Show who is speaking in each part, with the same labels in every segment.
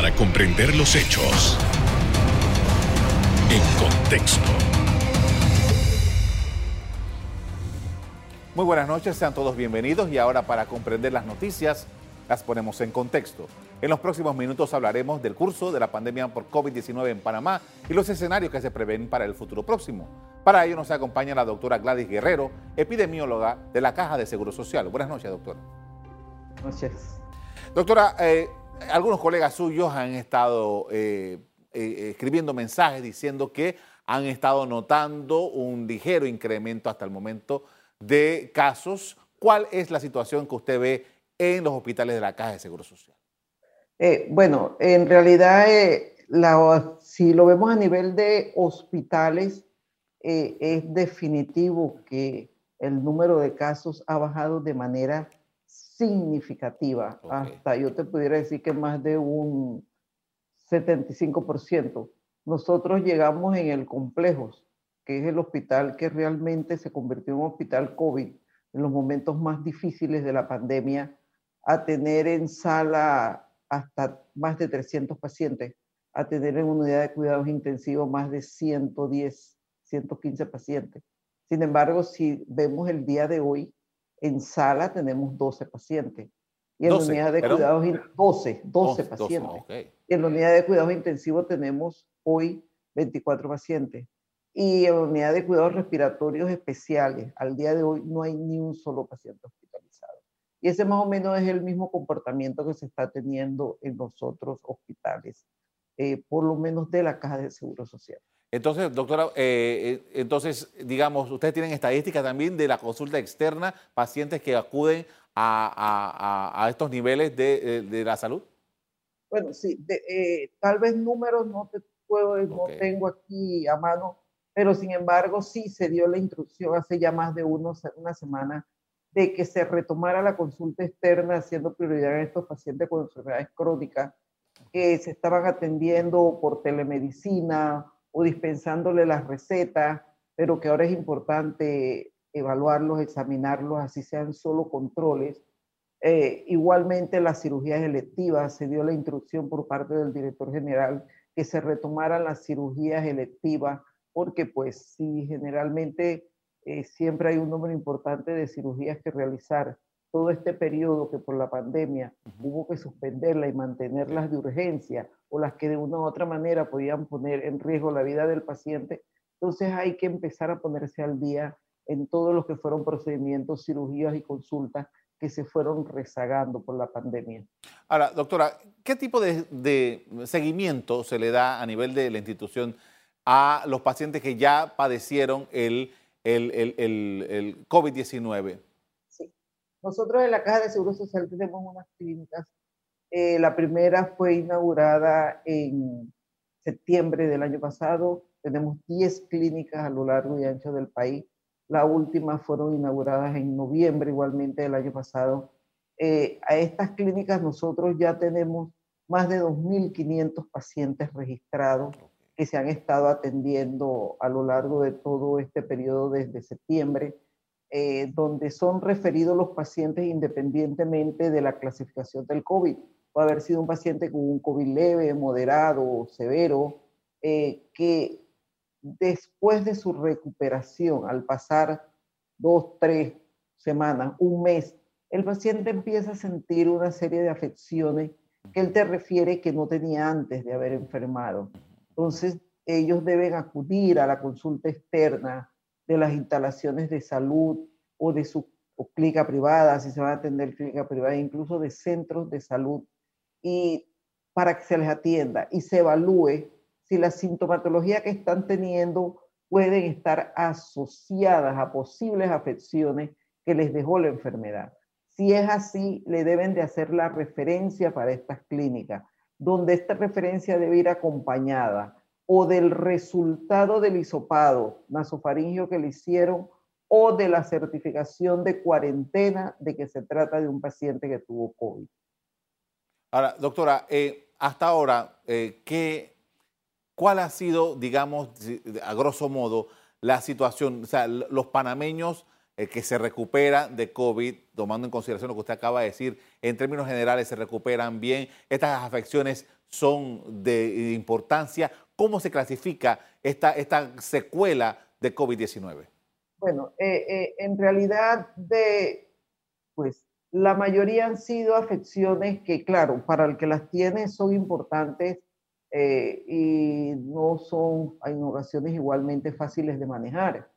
Speaker 1: para comprender los hechos en contexto.
Speaker 2: Muy buenas noches, sean todos bienvenidos y ahora para comprender las noticias las ponemos en contexto. En los próximos minutos hablaremos del curso de la pandemia por COVID-19 en Panamá y los escenarios que se prevén para el futuro próximo. Para ello nos acompaña la doctora Gladys Guerrero, epidemióloga de la Caja de Seguro Social. Buenas noches, doctora.
Speaker 3: Buenas noches.
Speaker 2: Doctora, eh, algunos colegas suyos han estado eh, eh, escribiendo mensajes diciendo que han estado notando un ligero incremento hasta el momento de casos. ¿Cuál es la situación que usted ve en los hospitales de la Caja de Seguro Social?
Speaker 3: Eh, bueno, en realidad, si lo vemos a nivel de hospitales, es definitivo que el número de casos ha bajado de manera significativa. Hasta yo te pudiera decir que más de un 75%. Nosotros llegamos en el Complejos, que es el hospital que realmente se convirtió en un hospital COVID en los momentos más difíciles de la pandemia a tener en sala hasta más de 300 pacientes, a tener en unidad de cuidados intensivos más de 110, 115 pacientes. Sin embargo, si vemos el día de hoy, en sala tenemos 12 pacientes. Y en 12, unidad de cuidados 12, 12 pacientes. Y en la unidad de cuidados intensivos tenemos hoy 24 pacientes. Y en la unidad de cuidados respiratorios especiales, al día de hoy no hay ni un solo paciente y ese más o menos es el mismo comportamiento que se está teniendo en los otros hospitales, eh, por lo menos de la Caja de Seguro Social.
Speaker 2: Entonces, doctora, eh, eh, entonces, digamos, ustedes tienen estadísticas también de la consulta externa, pacientes que acuden a, a, a estos niveles de, de, la salud.
Speaker 3: Bueno, sí, tal vez números no te puedo, no tengo aquí a mano, pero sin embargo sí se dio la instrucción hace ya más de unos, una semana de que se retomara la consulta externa haciendo prioridad a estos pacientes con enfermedades crónicas que se estaban atendiendo por telemedicina o dispensándole las recetas, pero que ahora es importante evaluarlos, examinarlos, así sean solo controles. Eh, igualmente las cirugías electivas, se dio la instrucción por parte del director general que se retomaran las cirugías electivas, porque pues si generalmente eh, siempre hay un número importante de cirugías que realizar. Todo este periodo que por la pandemia hubo que suspenderla y mantenerlas de urgencia o las que de una u otra manera podían poner en riesgo la vida del paciente, entonces hay que empezar a ponerse al día en todos los que fueron procedimientos, cirugías y consultas que se fueron rezagando por la pandemia.
Speaker 2: Ahora, doctora, ¿qué tipo de, de, seguimiento se le da a nivel de la institución a los pacientes que ya padecieron el el, el, el, el COVID-19?
Speaker 3: Nosotros en la Caja de Seguro Social tenemos unas clínicas. Eh, la primera fue inaugurada en septiembre del año pasado. Tenemos 10 clínicas a lo largo y ancho del país. La última fueron inauguradas en noviembre igualmente del año pasado. Eh, a estas clínicas nosotros ya tenemos más de 2.500 pacientes registrados que se han estado atendiendo a lo largo de todo este periodo desde septiembre, eh, donde son referidos los pacientes independientemente de la clasificación del COVID. Puede haber sido un paciente con un COVID leve, moderado, severo, eh, que después de su recuperación, al pasar dos, tres semanas, un mes, el paciente empieza a sentir una serie de afecciones que él te refiere que no tenía antes de haber enfermado. Entonces, ellos deben acudir a la consulta externa de las instalaciones de salud o de su clínica privada, si se va a atender clínica privada, incluso de centros de salud, y para que se les atienda y se evalúe si la sintomatología que están teniendo pueden estar asociadas a posibles afecciones que les dejó la enfermedad. Si es así, le deben de hacer la referencia para estas clínicas donde esta referencia debe ir acompañada o del resultado del hisopado nasofaringio que le hicieron o de la certificación de cuarentena de que se trata de un paciente que tuvo COVID.
Speaker 2: Ahora, doctora, eh, hasta ahora, eh, ¿qué, ¿cuál ha sido, digamos, a grosso modo, la situación? O sea, los panameños eh, que se recuperan de COVID, tomando en consideración lo que usted acaba de decir, en términos generales se recuperan bien. Estas afecciones son de importancia. ¿Cómo se clasifica esta, esta secuela de COVID-19?
Speaker 3: Bueno, eh, eh, en realidad, de, pues la mayoría han sido afecciones que, claro, para el que las tiene son importantes eh, y no son en ocasiones igualmente fáciles de manejar.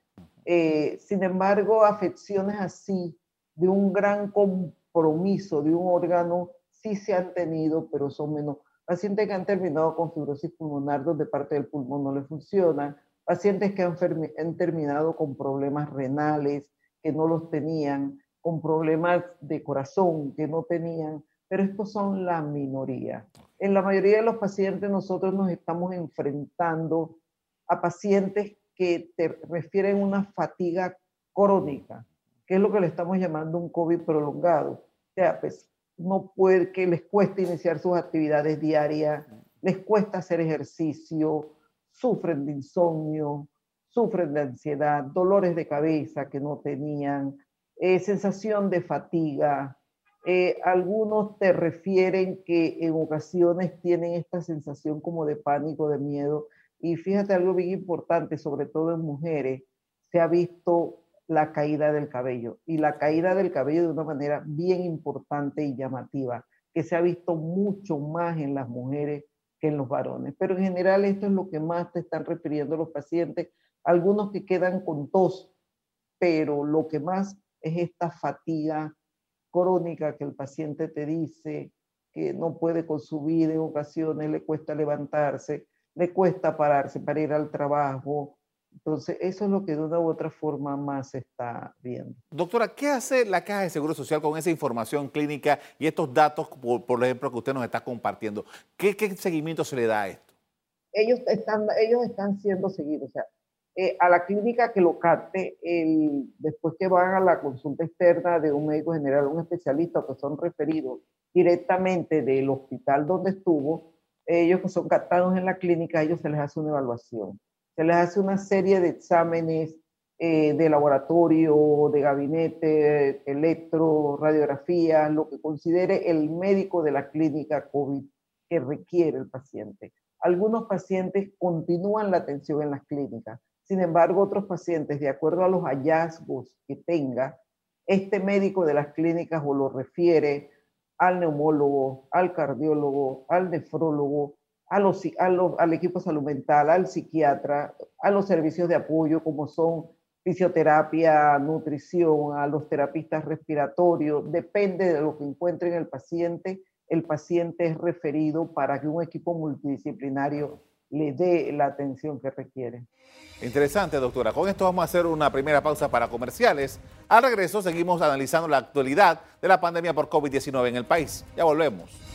Speaker 3: sin embargo, afecciones así, de un gran compromiso de un órgano, sí se han tenido, pero son menos. Pacientes que han terminado con fibrosis pulmonar, donde parte del pulmón no le funciona, pacientes que han, han terminado con problemas renales que no los tenían, con problemas de corazón que no tenían, pero estos son la minoría. En la mayoría de los pacientes nosotros nos estamos enfrentando a pacientes que te refieren una fatiga crónica, que es lo que le estamos llamando un COVID prolongado. O sea, pues no puede, que les cuesta iniciar sus actividades diarias, les cuesta hacer ejercicio, sufren de insomnio, sufren de ansiedad, dolores de cabeza que no tenían, eh, sensación de fatiga. Eh, algunos te refieren que en ocasiones tienen esta sensación como de pánico, de miedo. Y fíjate algo bien importante, sobre todo en mujeres, se ha visto la caída del cabello y la caída del cabello de una manera bien importante y llamativa, que se ha visto mucho más en las mujeres que en los varones. Pero en general esto es lo que más te están refiriendo los pacientes, algunos que quedan con tos, pero lo que más es esta fatiga crónica que el paciente te dice que no puede con su vida en ocasiones, le cuesta levantarse, le cuesta pararse para ir al trabajo, entonces, eso es lo que de una u otra forma más se está viendo.
Speaker 2: Doctora, ¿qué hace la Caja de Seguro Social con esa información clínica y estos datos, por, ejemplo, que usted nos está compartiendo? ¿Qué, seguimiento se le da a esto?
Speaker 3: Ellos están, ellos están siendo seguidos. O sea, eh, a la clínica que lo capte, el, después que van a la consulta externa de un médico general, un especialista, que son referidos directamente del hospital donde estuvo, ellos que son captados en la clínica, a ellos se les hace una evaluación se les hace una serie de exámenes eh, de laboratorio, de gabinete, electro, radiografía, lo que considere el médico de la clínica COVID que requiere el paciente. Algunos pacientes continúan la atención en las clínicas, sin embargo, otros pacientes, de acuerdo a los hallazgos que tenga, este médico de las clínicas o lo refiere al neumólogo, al cardiólogo, al nefrólogo, a los, al equipo de salud mental, al psiquiatra, a los servicios de apoyo como son fisioterapia, nutrición, a los terapistas respiratorios, depende de lo que encuentre en el paciente, el paciente es referido para que un equipo multidisciplinario le dé la atención que requiere.
Speaker 2: Interesante, doctora. Con esto vamos a hacer una primera pausa para comerciales. Al regreso seguimos analizando la actualidad de la pandemia por COVID-19 en el país. Ya volvemos.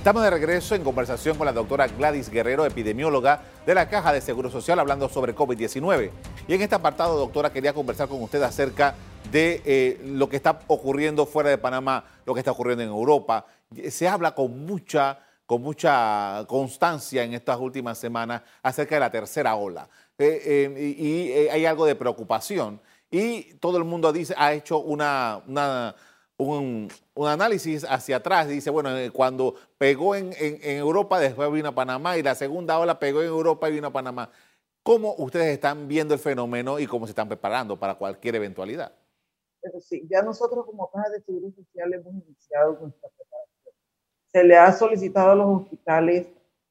Speaker 2: Estamos de regreso en conversación con la doctora Gladys Guerrero, epidemióloga de la Caja de Seguro Social, hablando sobre COVID-19. Y en este apartado, doctora, quería conversar con usted acerca de eh, lo que está ocurriendo fuera de Panamá, lo que está ocurriendo en Europa. Se habla con mucha, con mucha constancia en estas últimas semanas acerca de la tercera ola. Eh, eh, y hay algo de preocupación. Y todo el mundo dice, ha hecho una, una un, análisis hacia atrás. Dice, bueno, eh, cuando pegó en, Europa, después vino a Panamá y la segunda ola pegó en Europa y vino a Panamá. ¿Cómo ustedes están viendo el fenómeno y cómo se están preparando para cualquier eventualidad?
Speaker 3: sí, ya nosotros como Caja de Seguro Social hemos iniciado nuestra preparación. Se le ha solicitado a los hospitales,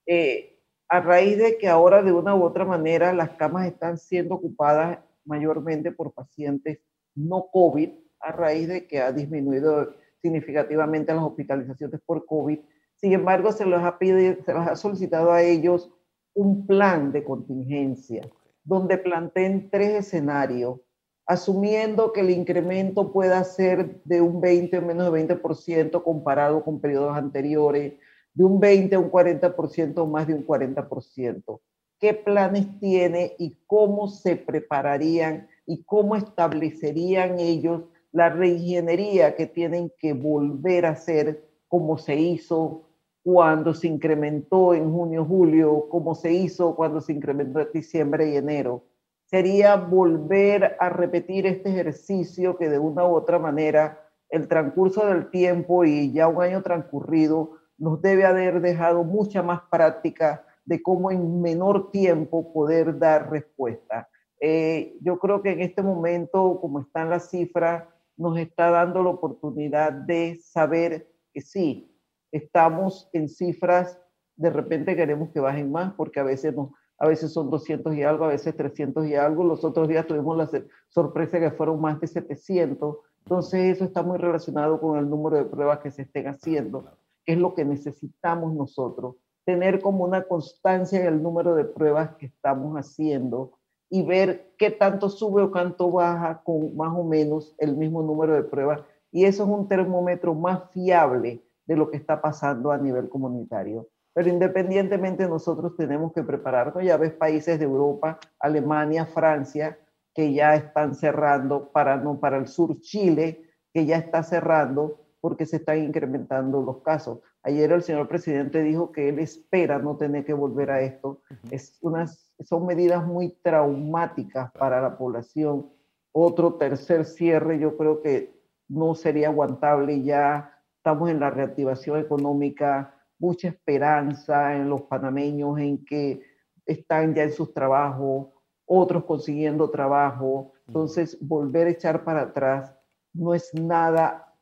Speaker 3: eh, a raíz de que ahora de una u otra manera las camas están siendo ocupadas mayormente por pacientes no COVID, a raíz de que ha disminuido significativamente las hospitalizaciones por COVID. Sin embargo, se les ha, se les ha solicitado a ellos un plan de contingencia donde planteen tres escenarios, asumiendo que el incremento pueda ser de un 20 o menos de 20% comparado con periodos anteriores, de un 20 a un 40% o más de un 40%. ¿Qué planes tiene y cómo se prepararían y cómo establecerían ellos la reingeniería que tienen que volver a hacer como se hizo cuando se incrementó en junio, julio, como se hizo cuando se incrementó en diciembre y enero. Sería volver a repetir este ejercicio que de una u otra manera el transcurso del tiempo y ya un año transcurrido nos debe haber dejado mucha más práctica de cómo en menor tiempo poder dar respuesta. Eh, yo creo que en este momento, como están las cifras, nos está dando la oportunidad de saber que sí, estamos en cifras, de repente queremos que bajen más, porque a veces, a veces son 200 y algo, a veces 300 y algo. Los otros días tuvimos la sorpresa que fueron más de 700. Entonces eso está muy relacionado con el número de pruebas que se estén haciendo, que es lo que necesitamos nosotros. Tener como una constancia en el número de pruebas que estamos haciendo y ver qué tanto sube o cuánto baja con más o menos el mismo número de pruebas. Y eso es un termómetro más fiable de lo que está pasando a nivel comunitario. Pero independientemente nosotros tenemos que prepararnos. Ya ves países de Europa, Alemania, Francia, que ya están cerrando, para, no, para el sur Chile, que ya está cerrando porque se están incrementando los casos. Ayer el señor presidente dijo que él espera no tener que volver a esto. es unas, son medidas muy traumáticas para la población. Otro tercer cierre yo creo que no sería aguantable. Ya estamos en la reactivación económica, mucha esperanza en los panameños en que están ya en sus trabajos, otros consiguiendo trabajo. Entonces, volver a echar para atrás no es nada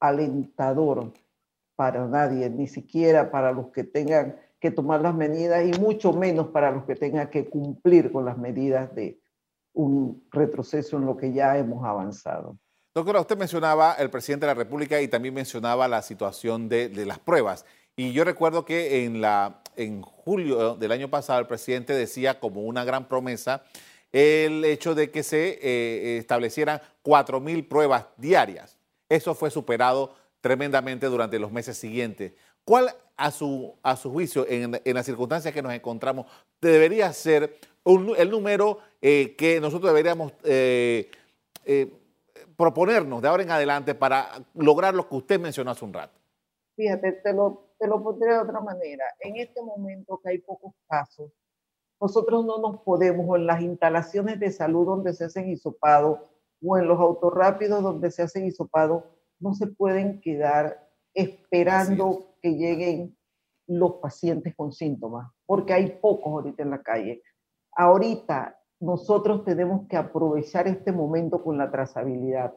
Speaker 3: alentador para nadie, ni siquiera para los que tengan que tomar las medidas y mucho menos para los que tengan que cumplir con las medidas de un retroceso en lo que ya hemos avanzado.
Speaker 2: Doctora, usted mencionaba el presidente de la República y también mencionaba la situación de, las pruebas. Y yo recuerdo que en, la, en julio del año pasado el presidente decía como una gran promesa el hecho de que se eh, establecieran 4.000 pruebas diarias. Eso fue superado tremendamente durante los meses siguientes. ¿Cuál, a su, a su juicio, en, las circunstancias que nos encontramos, debería ser el número eh, que nosotros deberíamos eh, proponernos de ahora en adelante para lograr lo que usted mencionó hace un rato?
Speaker 3: Fíjate, te lo, te lo pondré de otra manera. En este momento que hay pocos casos, nosotros no nos podemos, en las instalaciones de salud donde se hacen hisopados, o en los autorrápidos donde se hacen hisopados, no se pueden quedar esperando que lleguen los pacientes con síntomas, porque hay pocos ahorita en la calle. Ahorita nosotros tenemos que aprovechar este momento con la trazabilidad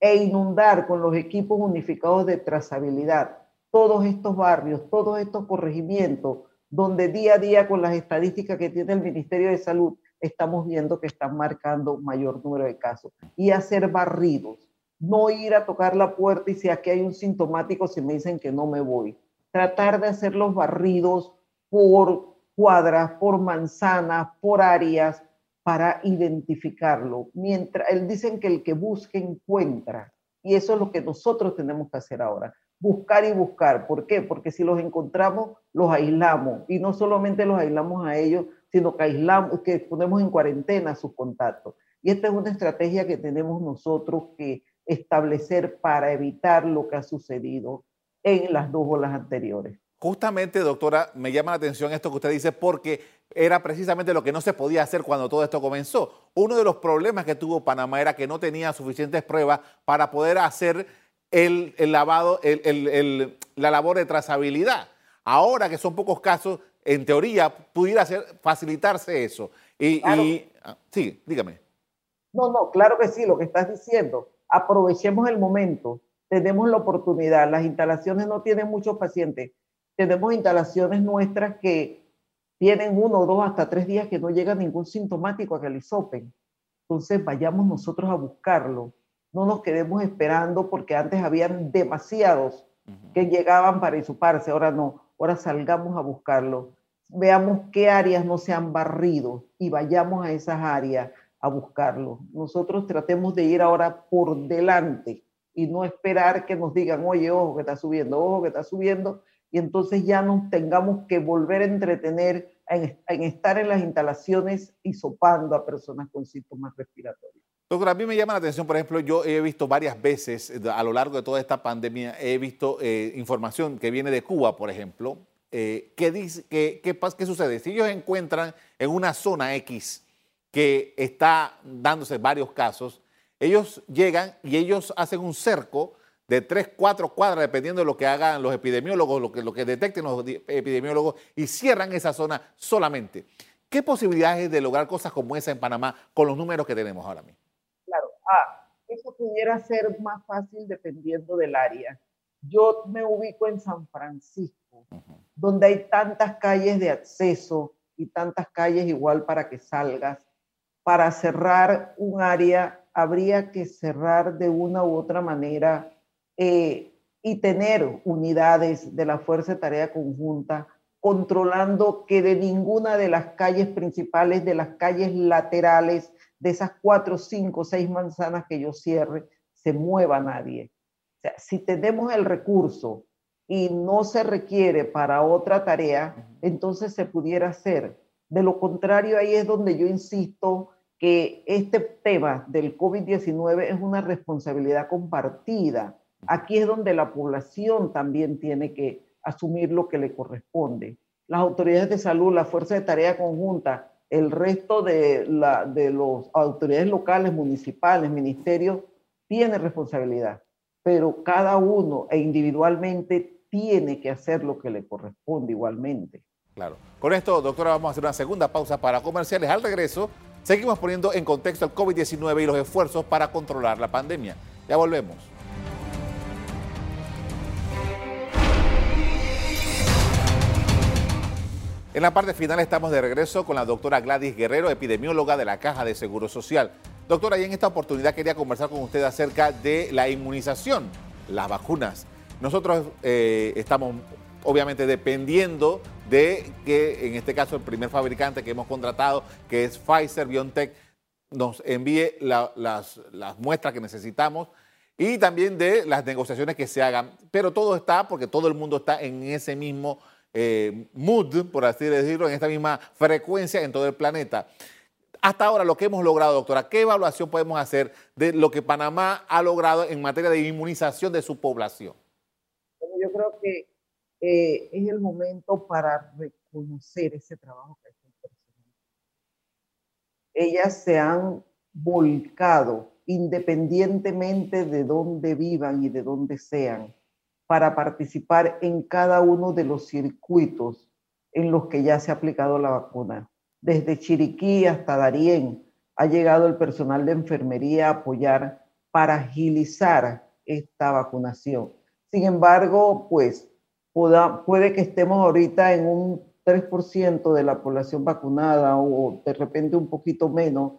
Speaker 3: e inundar con los equipos unificados de trazabilidad todos estos barrios, todos estos corregimientos, donde día a día con las estadísticas que tiene el Ministerio de Salud estamos viendo que están marcando mayor número de casos y hacer barridos, no ir a tocar la puerta y si aquí hay un sintomático se me dicen que no me voy. Tratar de hacer los barridos por cuadras, por manzanas, por áreas, para identificarlo. Mientras él dicen que el que busque encuentra. Y eso es lo que nosotros tenemos que hacer ahora. Buscar y buscar. ¿Por qué? Porque si los encontramos, los aislamos. Y no solamente los aislamos a ellos, sino que aislamos, que ponemos en cuarentena sus contactos. Y esta es una estrategia que tenemos nosotros que establecer para evitar lo que ha sucedido en las dos olas anteriores.
Speaker 2: Justamente, doctora, me llama la atención esto que usted dice porque era precisamente lo que no se podía hacer cuando todo esto comenzó. Uno de los problemas que tuvo Panamá era que no tenía suficientes pruebas para poder hacer el, lavado, la labor de trazabilidad. Ahora que son pocos casos, en teoría pudiera facilitarse eso. Y, ah, sí, dígame.
Speaker 3: No, no, claro que sí, lo que estás diciendo. Aprovechemos el momento, tenemos la oportunidad. Las instalaciones no tienen muchos pacientes tenemos instalaciones nuestras que tienen uno, dos, hasta tres días que no llega ningún sintomático a que le sopen. Entonces vayamos nosotros a buscarlo. No nos quedemos esperando porque antes habían demasiados que llegaban para isuparse, ahora no. Ahora salgamos a buscarlo. Veamos qué áreas no se han barrido y vayamos a esas áreas a buscarlo. Nosotros tratemos de ir ahora por delante y no esperar que nos digan, oye, ojo que está subiendo, ojo que está subiendo, y entonces ya nos tengamos que volver a entretener en, estar en las instalaciones y sopando a personas con síntomas respiratorios.
Speaker 2: Doctora, a mí me llama la atención, por ejemplo, yo he visto varias veces eh, a lo largo de toda esta pandemia, he visto eh, información que viene de Cuba, por ejemplo, eh, que dice, ¿qué sucede? Si ellos encuentran en una zona X que está dándose varios casos, ellos llegan y ellos hacen un cerco de tres, cuatro cuadras, dependiendo de lo que hagan los epidemiólogos, lo que, lo que detecten los epidemiólogos, y cierran esa zona solamente. ¿Qué posibilidades de lograr cosas como esa en Panamá con los números que tenemos ahora mismo?
Speaker 3: Claro, ah, eso pudiera ser más fácil dependiendo del área. Yo me ubico en San Francisco, donde hay tantas calles de acceso y tantas calles igual para que salgas. Para cerrar un área habría que cerrar de una u otra manera eh, y tener unidades de la Fuerza de Tarea Conjunta controlando que de ninguna de las calles principales, de las calles laterales, de esas cuatro, cinco, seis manzanas que yo cierre, se mueva nadie. O sea, si tenemos el recurso y no se requiere para otra tarea, entonces se pudiera hacer. De lo contrario, ahí es donde yo insisto que este tema del COVID-19 es una responsabilidad compartida. Aquí es donde la población también tiene que asumir lo que le corresponde. Las autoridades de salud, la fuerza de tarea conjunta, el resto de, la, de las autoridades locales, municipales, ministerios, tiene responsabilidad, pero cada uno e individualmente tiene que hacer lo que le corresponde igualmente.
Speaker 2: Claro. Con esto, doctora, vamos a hacer una segunda pausa para comerciales. Al regreso, seguimos poniendo en contexto el COVID-19 y los esfuerzos para controlar la pandemia. Ya volvemos. En la parte final estamos de regreso con la doctora Gladys Guerrero, epidemióloga de la Caja de Seguro Social. Doctora, y en esta oportunidad quería conversar con usted acerca de la inmunización, las vacunas. Nosotros eh, estamos obviamente dependiendo de que en este caso el primer fabricante que hemos contratado, que es Pfizer BioNTech, nos envíe las, las muestras que necesitamos y también de las negociaciones que se hagan. Pero todo está, porque todo el mundo está en ese mismo eh, mood, por así decirlo, en esta misma frecuencia en todo el planeta. Hasta ahora lo que hemos logrado, doctora, ¿qué evaluación podemos hacer de lo que Panamá ha logrado en materia de inmunización de su población?
Speaker 3: yo creo que eh, es el momento para reconocer ese trabajo que ha hecho el Ellas se han volcado independientemente de dónde vivan y de dónde sean para participar en cada uno de los circuitos en los que ya se ha aplicado la vacuna. Desde Chiriquí hasta Darién ha llegado el personal de enfermería a apoyar para agilizar esta vacunación. Sin embargo, pues puede que estemos ahorita en un 3% de la población vacunada o de repente un poquito menos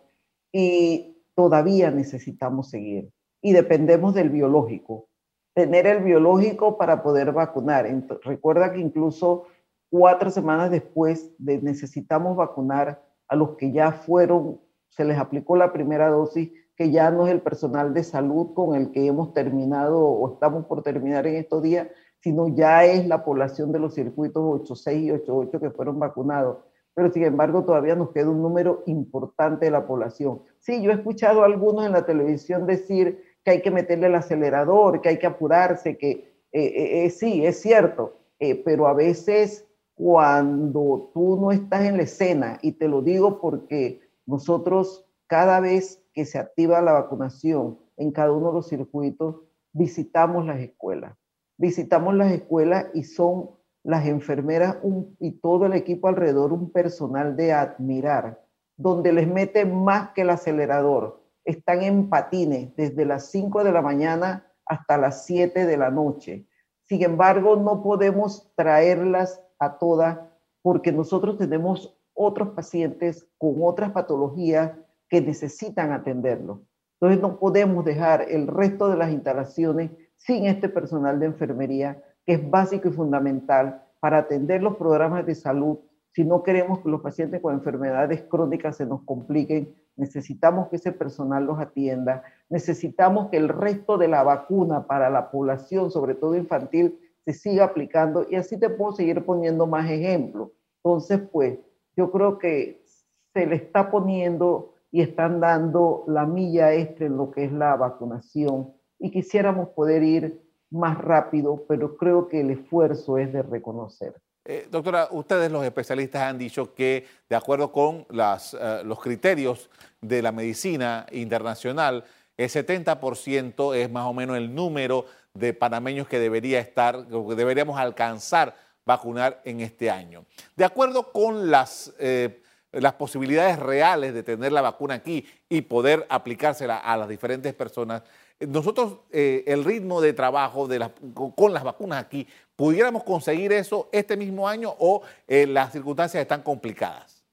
Speaker 3: y todavía necesitamos seguir y dependemos del biológico tener el biológico para poder vacunar. recuerda que incluso cuatro semanas después de necesitamos vacunar a los que ya fueron, se les aplicó la primera dosis, que ya no es el personal de salud con el que hemos terminado o estamos por terminar en estos días, sino ya es la población de los circuitos 86 y 88 que fueron vacunados. Pero sin embargo todavía nos queda un número importante de la población. Sí, yo he escuchado a algunos en la televisión decir que hay que meterle el acelerador, que hay que apurarse, que eh, eh, eh, sí, es cierto, pero a veces cuando tú no estás en la escena, y te lo digo porque nosotros cada vez que se activa la vacunación en cada uno de los circuitos, visitamos las escuelas. Visitamos las escuelas y son las enfermeras y todo el equipo alrededor un personal de admirar, donde les mete más que el acelerador, están en patines desde las 5 de la mañana hasta las 7 de la noche. Sin embargo, no podemos traerlas a todas porque nosotros tenemos otros pacientes con otras patologías que necesitan atenderlo. Entonces no podemos dejar el resto de las instalaciones sin este personal de enfermería que es básico y fundamental para atender los programas de salud. Si no queremos que los pacientes con enfermedades crónicas se nos compliquen necesitamos que ese personal los atienda, necesitamos que el resto de la vacuna para la población, sobre todo infantil, se siga aplicando. Y así te puedo seguir poniendo más ejemplos. Entonces, pues, yo creo que se le está poniendo y están dando la milla extra en lo que es la vacunación y quisiéramos poder ir más rápido, pero creo que el esfuerzo es de reconocer.
Speaker 2: Eh, doctora, ustedes los especialistas han dicho que de acuerdo con eh, los criterios de la medicina internacional, el 70% es más o menos el número de panameños que debería estar, que deberíamos alcanzar vacunar en este año. De acuerdo con las, eh, las posibilidades reales de tener la vacuna aquí y poder aplicársela a las diferentes personas, nosotros eh, el ritmo de trabajo de con las vacunas aquí, ¿pudiéramos conseguir eso este mismo año o eh, las circunstancias están complicadas?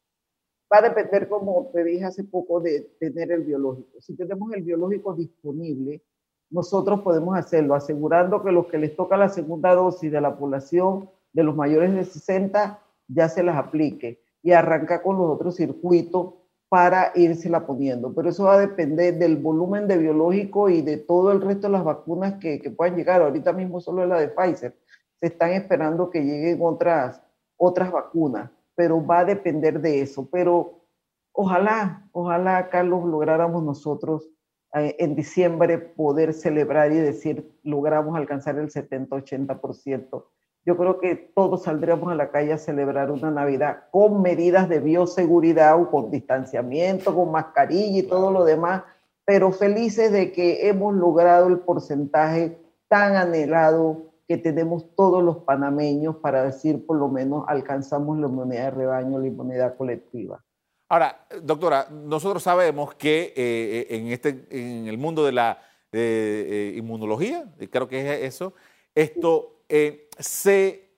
Speaker 3: Va a depender, como te dije hace poco, de tener el biológico. Si tenemos el biológico disponible, nosotros podemos hacerlo, asegurando que los que les toca la segunda dosis de la población de los mayores de 60 ya se las aplique y arranca con los otros circuitos para la poniendo. Pero eso va a depender del volumen de biológico y de todo el resto de las vacunas que, que puedan llegar. Ahorita mismo solo es la de Pfizer. Se están esperando que lleguen otras, otras vacunas, pero va a depender de eso. Pero ojalá, ojalá, Carlos, lográramos nosotros eh, en diciembre poder celebrar y decir, logramos alcanzar el 70-80% yo creo que todos saldríamos a la calle a celebrar una Navidad con medidas de bioseguridad o con distanciamiento, con mascarilla y todo lo demás, pero felices de que hemos logrado el porcentaje tan anhelado que tenemos todos los panameños para decir por lo menos alcanzamos la inmunidad de rebaño, la inmunidad colectiva.
Speaker 2: Ahora, doctora, nosotros sabemos que eh, en, este, en el mundo de la eh, inmunología, creo que es eso, esto eh, se,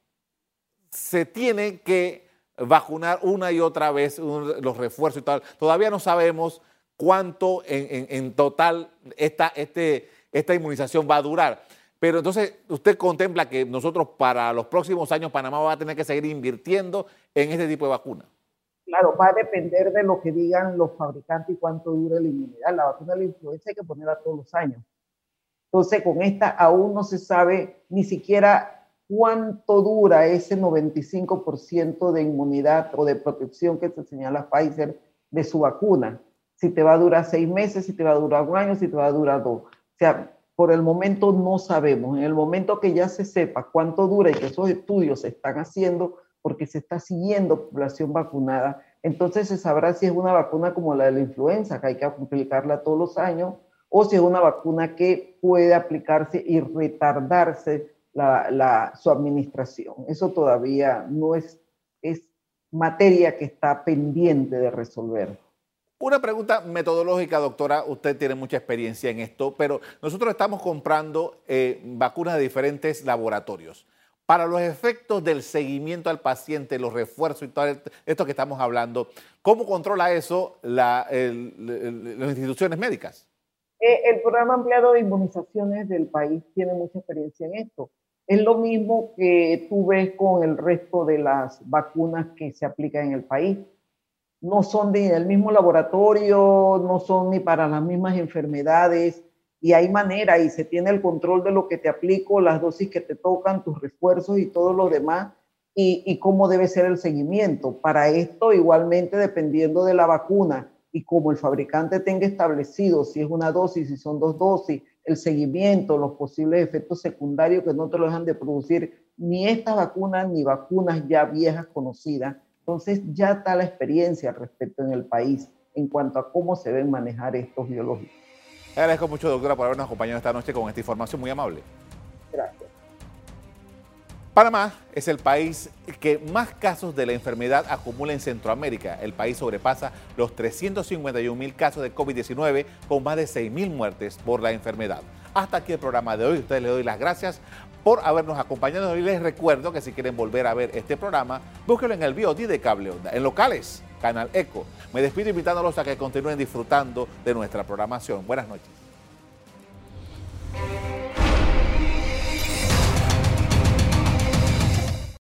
Speaker 2: se tiene que vacunar una y otra vez los refuerzos y tal. Todavía no sabemos cuánto en, total esta, este, esta inmunización va a durar. Pero entonces usted contempla que nosotros para los próximos años Panamá va a tener que seguir invirtiendo en este tipo de vacunas.
Speaker 3: Claro, va a depender de lo que digan los fabricantes y cuánto dure la inmunidad. La vacuna de la influenza hay que ponerla todos los años. Entonces, con esta aún no se sabe ni siquiera cuánto dura ese 95% de inmunidad o de protección que se señala Pfizer de su vacuna. Si te va a durar seis meses, si te va a durar un año, si te va a durar dos. O sea, por el momento no sabemos. En el momento que ya se sepa cuánto dura y que esos estudios se están haciendo porque se está siguiendo población vacunada, entonces se sabrá si es una vacuna como la de la influenza, que hay que aplicarla todos los años, o si es una vacuna que puede aplicarse y retardarse la, su administración. Eso todavía no es, es materia que está pendiente de resolver.
Speaker 2: Una pregunta metodológica, doctora. Usted tiene mucha experiencia en esto, pero nosotros estamos comprando eh, vacunas de diferentes laboratorios. Para los efectos del seguimiento al paciente, los refuerzos y todo esto que estamos hablando, ¿cómo controla eso las instituciones médicas?
Speaker 3: Eh, el programa ampliado de inmunizaciones del país tiene mucha experiencia en esto. Es lo mismo que tú ves con el resto de las vacunas que se aplican en el país. No son del mismo laboratorio, no son ni para las mismas enfermedades y hay manera y se tiene el control de lo que te aplico, las dosis que te tocan, tus refuerzos y todo lo demás y cómo debe ser el seguimiento. Para esto, igualmente, dependiendo de la vacuna y como el fabricante tenga establecido si es una dosis, si son dos dosis, el seguimiento, los posibles efectos secundarios que no te lo dejan de producir ni esta vacuna ni vacunas ya viejas conocidas. Entonces ya está la experiencia al respecto en el país en cuanto a cómo se deben manejar estos biológicos.
Speaker 2: Agradezco mucho, doctora, por habernos acompañado esta noche con esta información muy amable. Panamá es el país que más casos de la enfermedad acumula en Centroamérica. El país sobrepasa los 351 mil casos de COVID-19 con más de 6 mil muertes por la enfermedad. Hasta aquí el programa de hoy. Ustedes les doy las gracias por habernos acompañado y les recuerdo que si quieren volver a ver este programa, búsquenlo en el BOD de Cable Onda, en locales, Canal Eco. Me despido invitándolos a que continúen disfrutando de nuestra programación. Buenas noches.